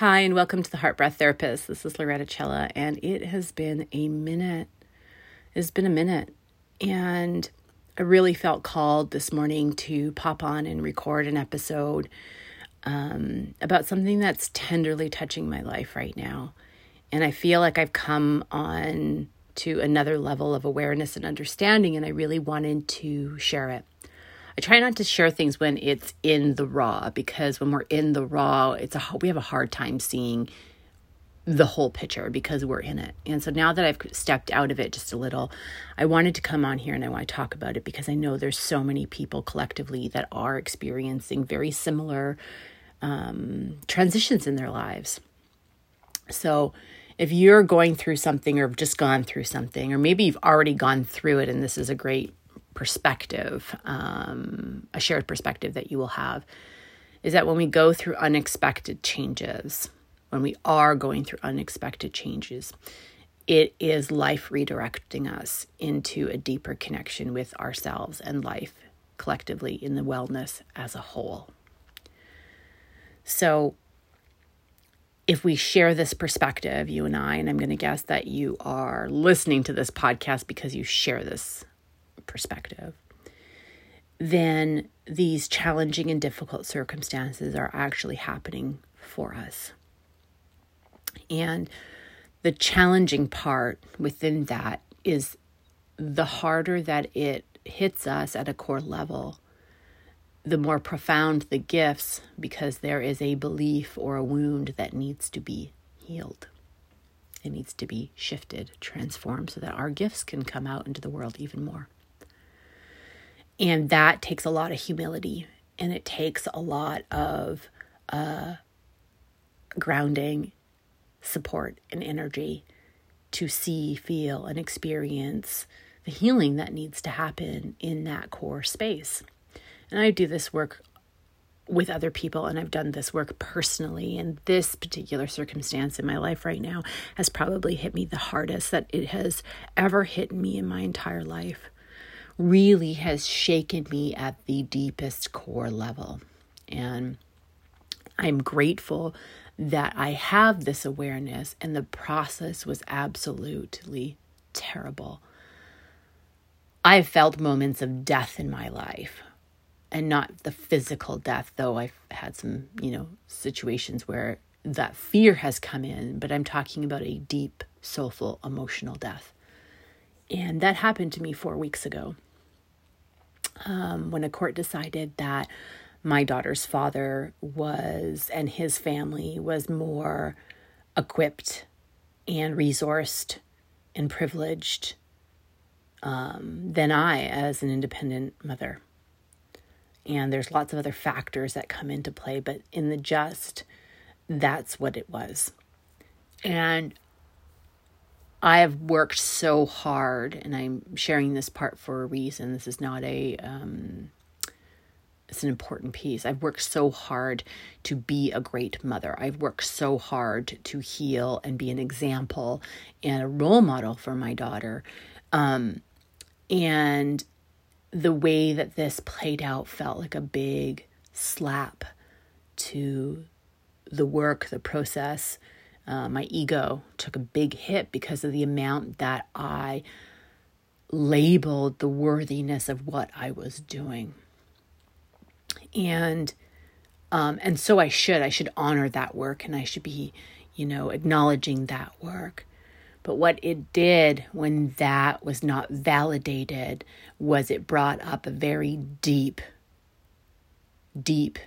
Hi, and welcome to the Heart Breath Therapist. This is Loretta Cella, and it has been a minute. It's been a minute, and I really felt called this morning to pop on and record an episode um, about something that's tenderly touching my life right now. And I feel like I've come on to another level of awareness and understanding, and I really wanted to share it. I try not to share things when it's in the raw because when we're in the raw, it's a we have a hard time seeing the whole picture because we're in it. And so now that I've stepped out of it just a little, I wanted to come on here and I want to talk about it because I know there's so many people collectively that are experiencing very similar um, transitions in their lives. So if you're going through something or just gone through something, or maybe you've already gone through it and this is a great perspective, um, a shared perspective that you will have, is that when we go through unexpected changes, when we are going through unexpected changes, it is life redirecting us into a deeper connection with ourselves and life collectively in the wellness as a whole. So, if we share this perspective, you and I, and I'm going to guess that you are listening to this podcast because you share this perspective, then these challenging and difficult circumstances are actually happening for us. And the challenging part within that is the harder that it hits us at a core level, the more profound the gifts because there is a belief or a wound that needs to be healed. It needs to be shifted, transformed, so that our gifts can come out into the world even more. And that takes a lot of humility and it takes a lot of uh, grounding, support, and energy to see, feel, and experience the healing that needs to happen in that core space. And I do this work with other people and I've done this work personally and this particular circumstance in my life right now has probably hit me the hardest that it has ever hit me in my entire life really has shaken me at the deepest core level. And I'm grateful that I have this awareness, and the process was absolutely terrible. I've felt moments of death in my life, and not the physical death, though I've had some, you know, situations where that fear has come in, but I'm talking about a deep, soulful, emotional death. And that happened to me four weeks ago um, when a court decided that my daughter's father was and his family was more equipped and resourced and privileged um, than I as an independent mother. And there's lots of other factors that come into play, but in the just, that's what it was. And I have worked so hard, and I'm sharing this part for a reason. This is not a, um, it's an important piece. I've worked so hard to be a great mother. I've worked so hard to heal and be an example and a role model for my daughter. Um, and the way that this played out felt like a big slap to the work, the process, uh, my ego took a big hit because of the amount that I labeled the worthiness of what I was doing. And um, and so I should I should honor that work and I should be, you know, acknowledging that work. But what it did when that was not validated was it brought up a very deep, deep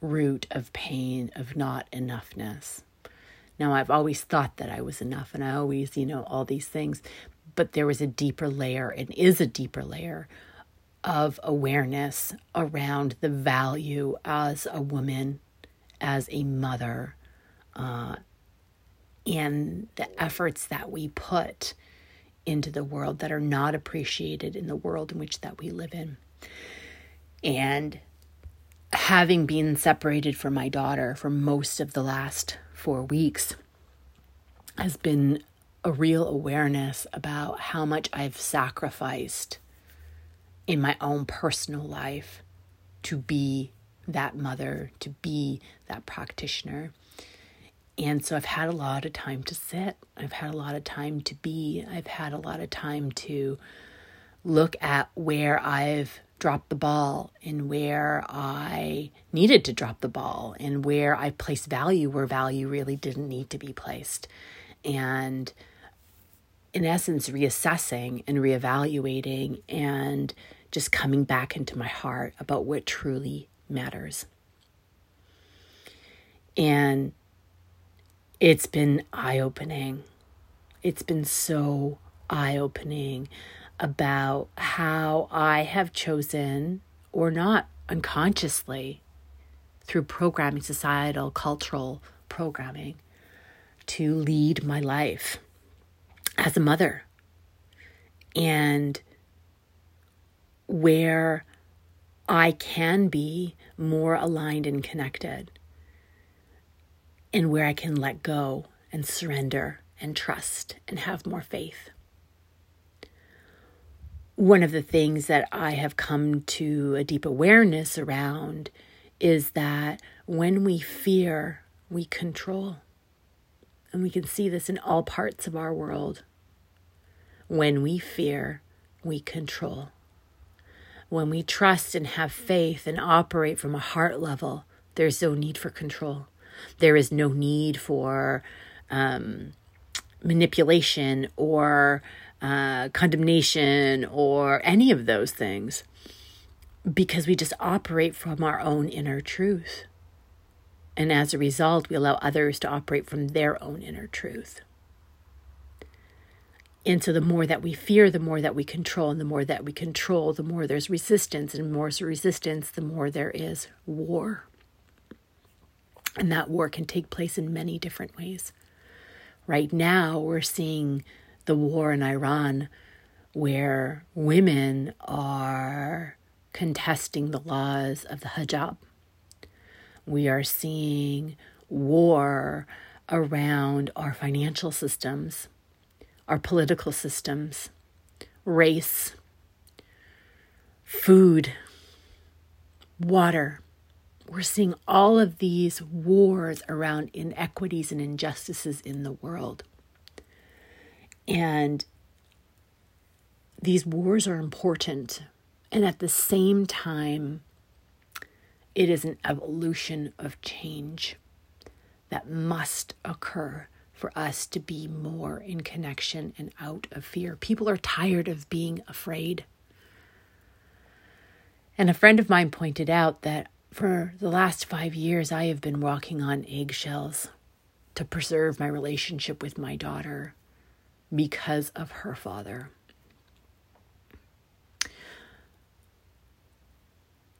root of pain of not enoughness. Now, I've always thought that I was enough and I always, you know, all these things, but there was a deeper layer and is a deeper layer of awareness around the value as a woman, as a mother, uh, and the efforts that we put into the world that are not appreciated in the world in which that we live in. And having been separated from my daughter for most of the last four weeks has been a real awareness about how much I've sacrificed in my own personal life to be that mother, to be that practitioner. And so I've had a lot of time to sit. I've had a lot of time to be. I've had a lot of time to look at where I've dropped the ball and where I needed to drop the ball and where I placed value where value really didn't need to be placed. And in essence, reassessing and reevaluating and just coming back into my heart about what truly matters. And it's been eye opening. It's been so eye opening about how I have chosen, or not unconsciously, through programming, societal, cultural programming, to lead my life as a mother. And where I can be more aligned and connected, and where I can let go and surrender and trust and have more faith. One of the things that I have come to a deep awareness around is that when we fear, we control. And we can see this in all parts of our world. When we fear, we control. When we trust and have faith and operate from a heart level, there's no need for control. There is no need for um, manipulation or uh, condemnation or any of those things because we just operate from our own inner truth. And as a result, we allow others to operate from their own inner truth. And so the more that we fear, the more that we control, and the more that we control, the more there's resistance, and the more resistance, the more there is war. And that war can take place in many different ways. Right now, we're seeing the war in Iran where women are contesting the laws of the hijab. We are seeing war around our financial systems our political systems, race, food, water. We're seeing all of these wars around inequities and injustices in the world. And these wars are important. And at the same time, it is an evolution of change that must occur for us to be more in connection and out of fear. People are tired of being afraid. And a friend of mine pointed out that for the last five years, I have been walking on eggshells to preserve my relationship with my daughter because of her father.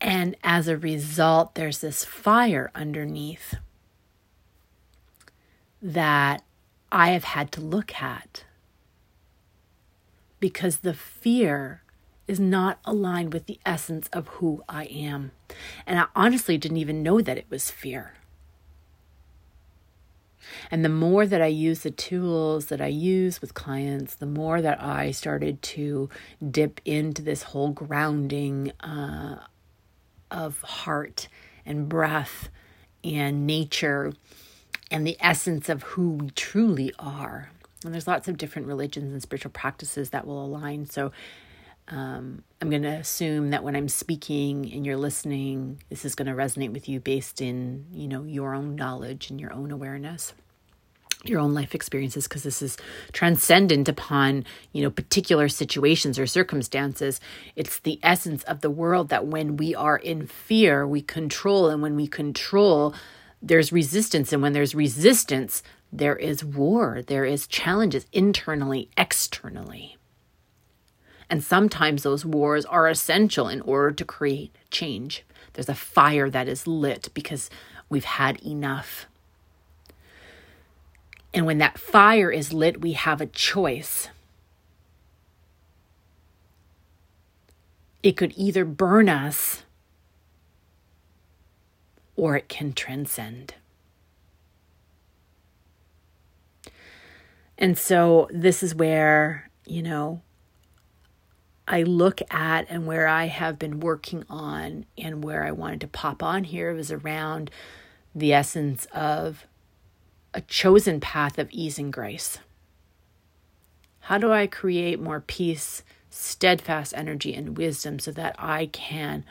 And as a result, there's this fire underneath that I have had to look at because the fear is not aligned with the essence of who I am. And I honestly didn't even know that it was fear. And the more that I use the tools that I use with clients, the more that I started to dip into this whole grounding uh, of heart and breath and nature and the essence of who we truly are. And there's lots of different religions and spiritual practices that will align. So um, I'm going to assume that when I'm speaking and you're listening, this is going to resonate with you based in you know your own knowledge and your own awareness your own life experiences because this is transcendent upon you know particular situations or circumstances it's the essence of the world that when we are in fear we control and when we control there's resistance. And when there's resistance, there is war, there is challenges internally, externally. And sometimes those wars are essential in order to create change. There's a fire that is lit because we've had enough. And when that fire is lit, we have a choice. It could either burn us or it can transcend. And so this is where, you know, I look at and where I have been working on and where I wanted to pop on here was around the essence of a chosen path of ease and grace. How do I create more peace, steadfast energy, and wisdom so that I can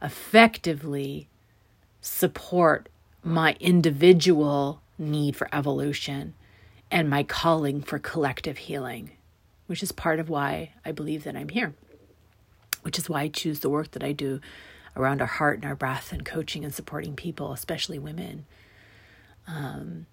effectively support my individual need for evolution and my calling for collective healing, which is part of why I believe that I'm here, which is why I choose the work that I do around our heart and our breath and coaching and supporting people, especially women. Um,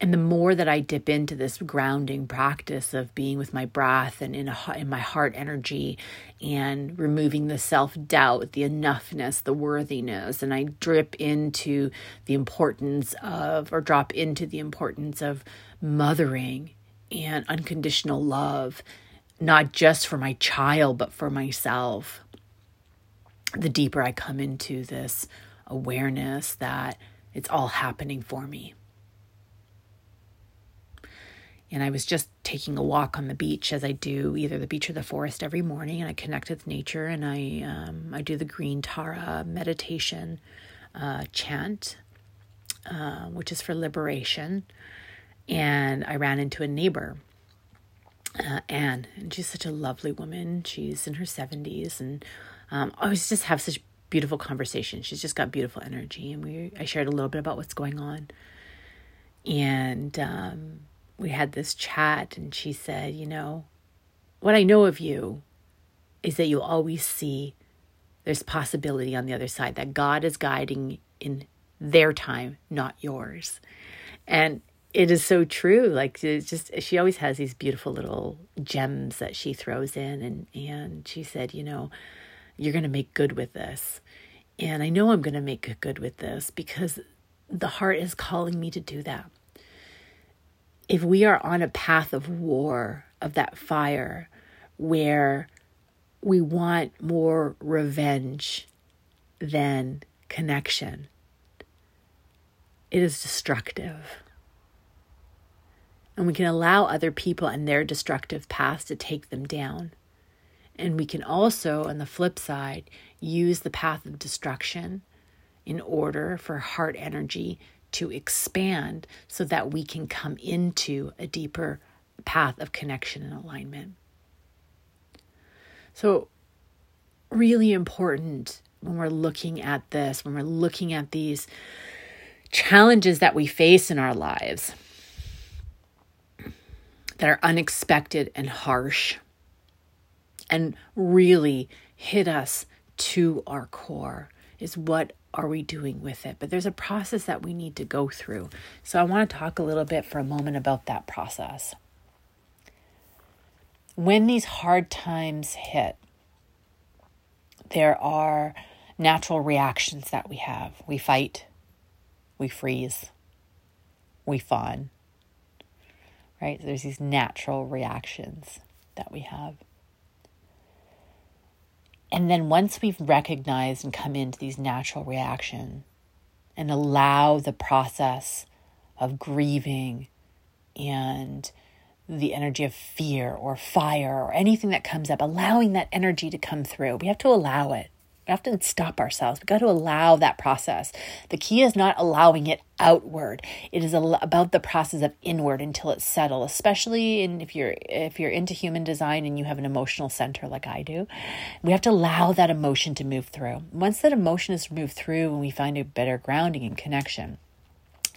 and the more that I dip into this grounding practice of being with my breath and in, a, in my heart energy and removing the self doubt, the enoughness, the worthiness, and I drip into the importance of, or drop into the importance of mothering and unconditional love, not just for my child, but for myself. The deeper I come into this awareness that it's all happening for me. And I was just taking a walk on the beach, as I do either the beach or the forest every morning, and I connect with nature, and I um, I do the Green Tara meditation uh, chant, uh, which is for liberation. And I ran into a neighbor, uh, Anne, and she's such a lovely woman. She's in her seventies, and um, always just have such beautiful conversation. She's just got beautiful energy, and we I shared a little bit about what's going on, and. Um, we had this chat and she said, You know, what I know of you is that you always see there's possibility on the other side, that God is guiding in their time, not yours. And it is so true. Like just she always has these beautiful little gems that she throws in and and she said, you know, you're going to make good with this. And I know I'm going to make good with this because the heart is calling me to do that if we are on a path of war, of that fire, where we want more revenge than connection, it is destructive. And we can allow other people and their destructive paths to take them down. And we can also, on the flip side, use the path of destruction in order for heart energy to expand so that we can come into a deeper path of connection and alignment. So, really important when we're looking at this, when we're looking at these challenges that we face in our lives that are unexpected and harsh and really hit us to our core is what are we doing with it? But there's a process that we need to go through. So I want to talk a little bit for a moment about that process. When these hard times hit, there are natural reactions that we have. We fight, we freeze, we fawn, right? There's these natural reactions that we have. And then once we've recognized and come into these natural reactions and allow the process of grieving and the energy of fear or fire or anything that comes up, allowing that energy to come through. We have to allow it. We to stop ourselves. We got to allow that process. The key is not allowing it outward. It is about the process of inward until it's settled. Especially in if you're if you're into human design and you have an emotional center like I do, we have to allow that emotion to move through. Once that emotion is moved through, and we find a better grounding and connection.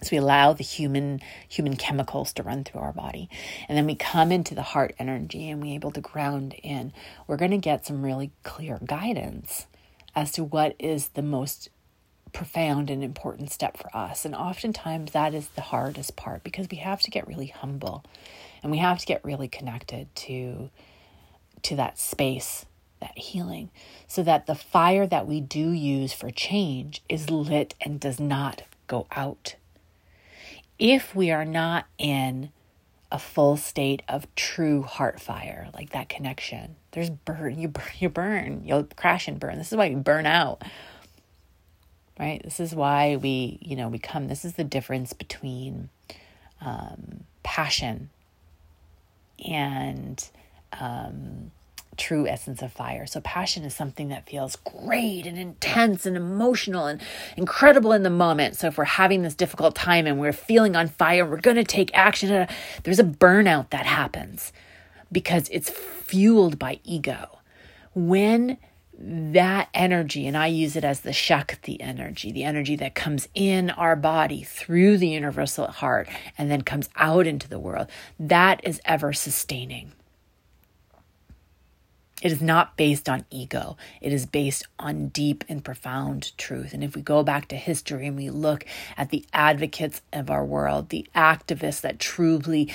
So we allow the human human chemicals to run through our body. And then we come into the heart energy and we're able to ground in. We're going to get some really clear guidance as to what is the most profound and important step for us. And oftentimes that is the hardest part because we have to get really humble and we have to get really connected to to that space, that healing, so that the fire that we do use for change is lit and does not go out. If we are not in a full state of true heart fire, like that connection. There's burn, you burn, you burn, you'll crash and burn. This is why you burn out. Right? This is why we, you know, we come. This is the difference between um, passion and um, true essence of fire. So, passion is something that feels great and intense and emotional and incredible in the moment. So, if we're having this difficult time and we're feeling on fire, we're going to take action, there's a burnout that happens because it's fueled by ego. When that energy, and I use it as the Shakti energy, the energy that comes in our body through the universal heart and then comes out into the world, that is ever sustaining. It is not based on ego. It is based on deep and profound truth. And if we go back to history and we look at the advocates of our world, the activists that truly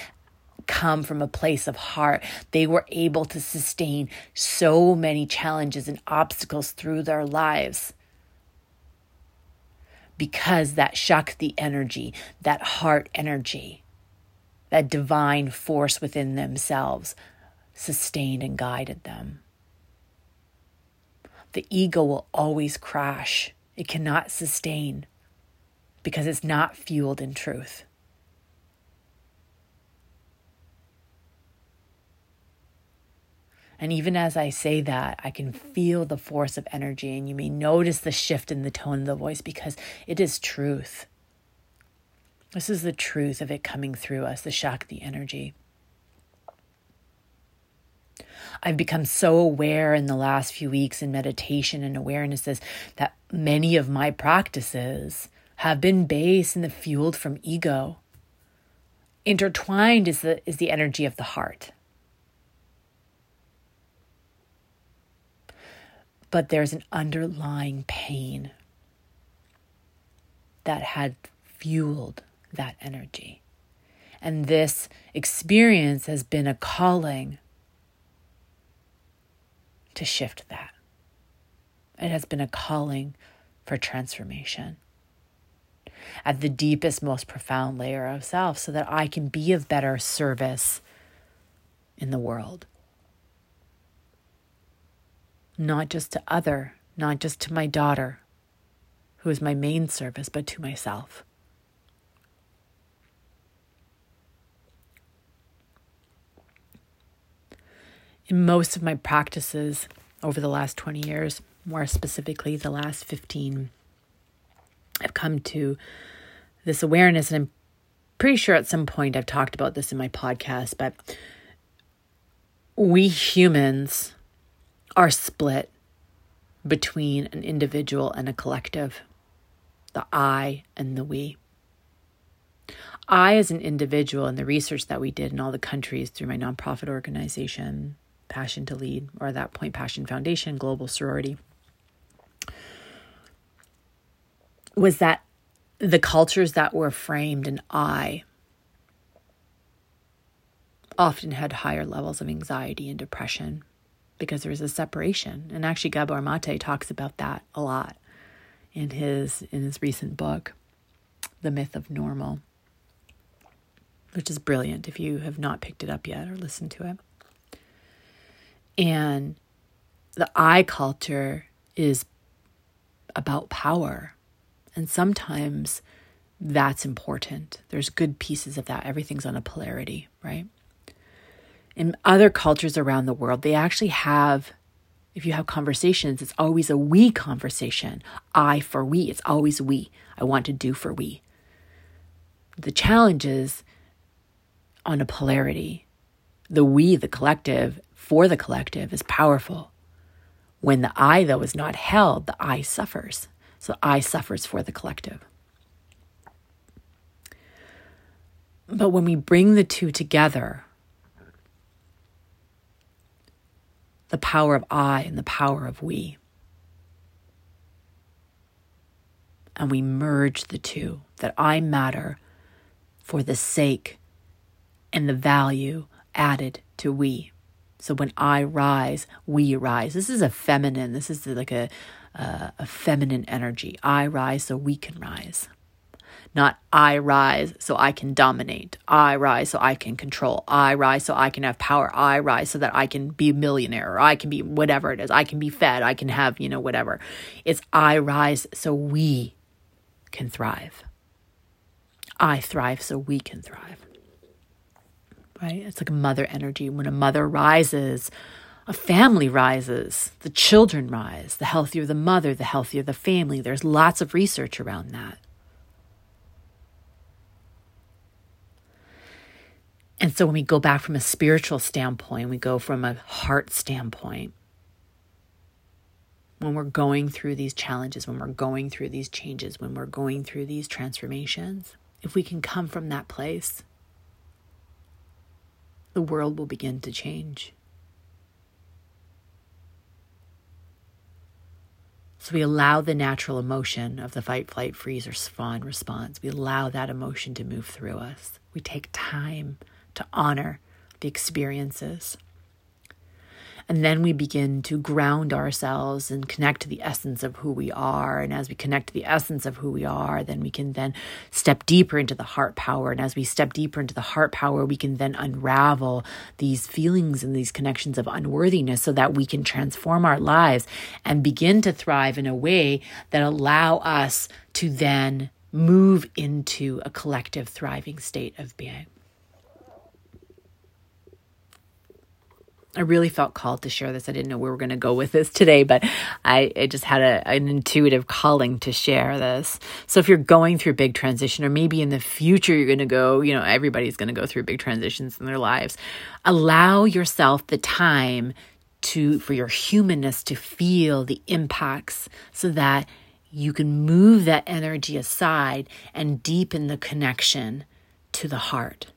come from a place of heart, they were able to sustain so many challenges and obstacles through their lives. Because that Shakti energy, that heart energy, that divine force within themselves sustained and guided them. The ego will always crash, it cannot sustain because it's not fueled in truth. And even as I say that, I can feel the force of energy, and you may notice the shift in the tone of the voice because it is truth. This is the truth of it coming through us, the Shakti energy. I've become so aware in the last few weeks in meditation and awarenesses that many of my practices have been based in the fueled from ego. Intertwined is the, is the energy of the heart. But there's an underlying pain that had fueled that energy. And this experience has been a calling to shift that. It has been a calling for transformation at the deepest, most profound layer of self so that I can be of better service in the world. Not just to other, not just to my daughter, who is my main service, but to myself. In most of my practices over the last 20 years, more specifically the last 15, I've come to this awareness, and I'm pretty sure at some point I've talked about this in my podcast, but we humans are split between an individual and a collective, the I and the we. I, as an individual, and the research that we did in all the countries through my nonprofit organization, Passion to Lead, or at that point, Passion Foundation, Global Sorority, was that the cultures that were framed in I often had higher levels of anxiety and depression because there was a separation. And actually, Gabor Mate talks about that a lot in his in his recent book, The Myth of Normal, which is brilliant if you have not picked it up yet or listened to it. And the I culture is about power. And sometimes that's important. There's good pieces of that. Everything's on a polarity, right? In other cultures around the world, they actually have, if you have conversations, it's always a we conversation. I for we. It's always we. I want to do for we. The challenge is on a polarity. The we, the collective, for the collective is powerful. When the I, though, is not held, the I suffers. So the I suffers for the collective. But when we bring the two together, the power of I and the power of we, and we merge the two, that I matter for the sake and the value added to we. So when I rise, we rise. This is a feminine, this is like a, uh, a feminine energy. I rise so we can rise. Not I rise so I can dominate. I rise so I can control. I rise so I can have power. I rise so that I can be a millionaire or I can be whatever it is. I can be fed. I can have, you know, whatever. It's I rise so we can thrive. I thrive so we can thrive right? It's like a mother energy. When a mother rises, a family rises, the children rise. The healthier the mother, the healthier the family. There's lots of research around that. And so when we go back from a spiritual standpoint, we go from a heart standpoint. When we're going through these challenges, when we're going through these changes, when we're going through these transformations, if we can come from that place, the world will begin to change. So we allow the natural emotion of the fight, flight, freeze, or fawn response. We allow that emotion to move through us. We take time to honor the experiences. And then we begin to ground ourselves and connect to the essence of who we are. And as we connect to the essence of who we are, then we can then step deeper into the heart power. And as we step deeper into the heart power, we can then unravel these feelings and these connections of unworthiness so that we can transform our lives and begin to thrive in a way that allow us to then move into a collective thriving state of being. I really felt called to share this. I didn't know where we were going to go with this today, but I, I just had a, an intuitive calling to share this. So if you're going through a big transition, or maybe in the future you're going to go, you know, everybody's going to go through big transitions in their lives, allow yourself the time to for your humanness to feel the impacts so that you can move that energy aside and deepen the connection to the heart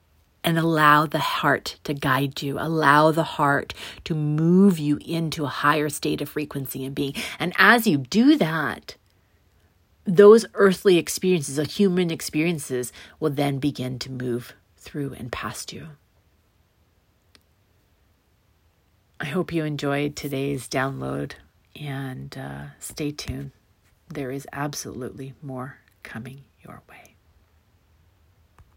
and allow the heart to guide you. Allow the heart to move you into a higher state of frequency and being. And as you do that, those earthly experiences, or human experiences, will then begin to move through and past you. I hope you enjoyed today's download and uh, stay tuned. There is absolutely more coming your way.